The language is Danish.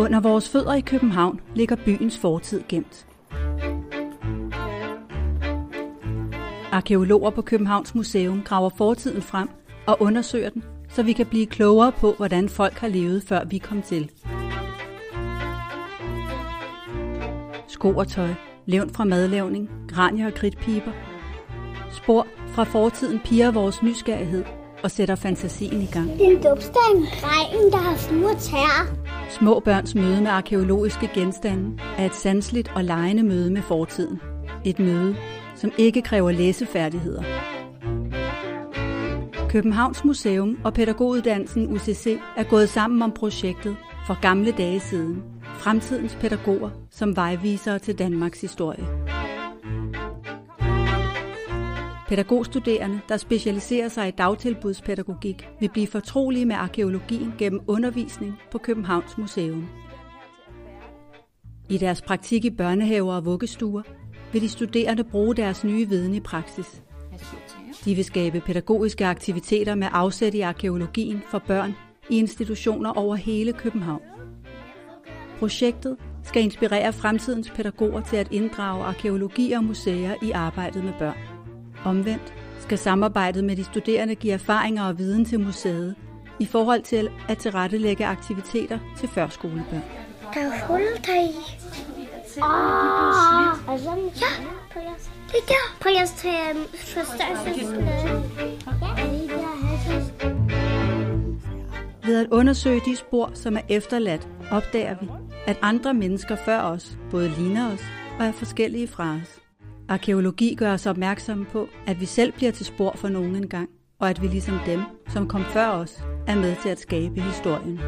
Under vores fødder i København ligger byens fortid gemt. Arkeologer på Københavns Museum graver fortiden frem og undersøger den, så vi kan blive klogere på, hvordan folk har levet, før vi kom til. Sko og tøj, levn fra madlavning, granier og kridtpiber. Spor fra fortiden piger vores nysgerrighed og sætter fantasien i gang. Den dufter en regn, der har fluer tær. Små børns møde med arkeologiske genstande er et sansligt og lejende møde med fortiden. Et møde, som ikke kræver læsefærdigheder. Københavns Museum og pædagoguddannelsen UCC er gået sammen om projektet for gamle dage siden. Fremtidens pædagoger som vejvisere til Danmarks historie. Pædagogstuderende, der specialiserer sig i dagtilbudspædagogik, vil blive fortrolige med arkeologien gennem undervisning på Københavns Museum. I deres praktik i børnehaver og vuggestuer vil de studerende bruge deres nye viden i praksis. De vil skabe pædagogiske aktiviteter med afsæt i arkeologien for børn i institutioner over hele København. Projektet skal inspirere fremtidens pædagoger til at inddrage arkeologi og museer i arbejdet med børn. Omvendt skal samarbejdet med de studerende give erfaringer og viden til museet i forhold til at tilrettelægge aktiviteter til førskolebørn. Der er hul deri. Åh, altså, ja, det er der. Forstørrelsesgladen. Ja, det er Ved at undersøge de spor, som er efterladt, opdager vi, at andre mennesker før os både ligner os og er forskellige fra os. Arkeologi gør os opmærksomme på, at vi selv bliver til spor for nogen engang, og at vi ligesom dem, som kom før os, er med til at skabe historien.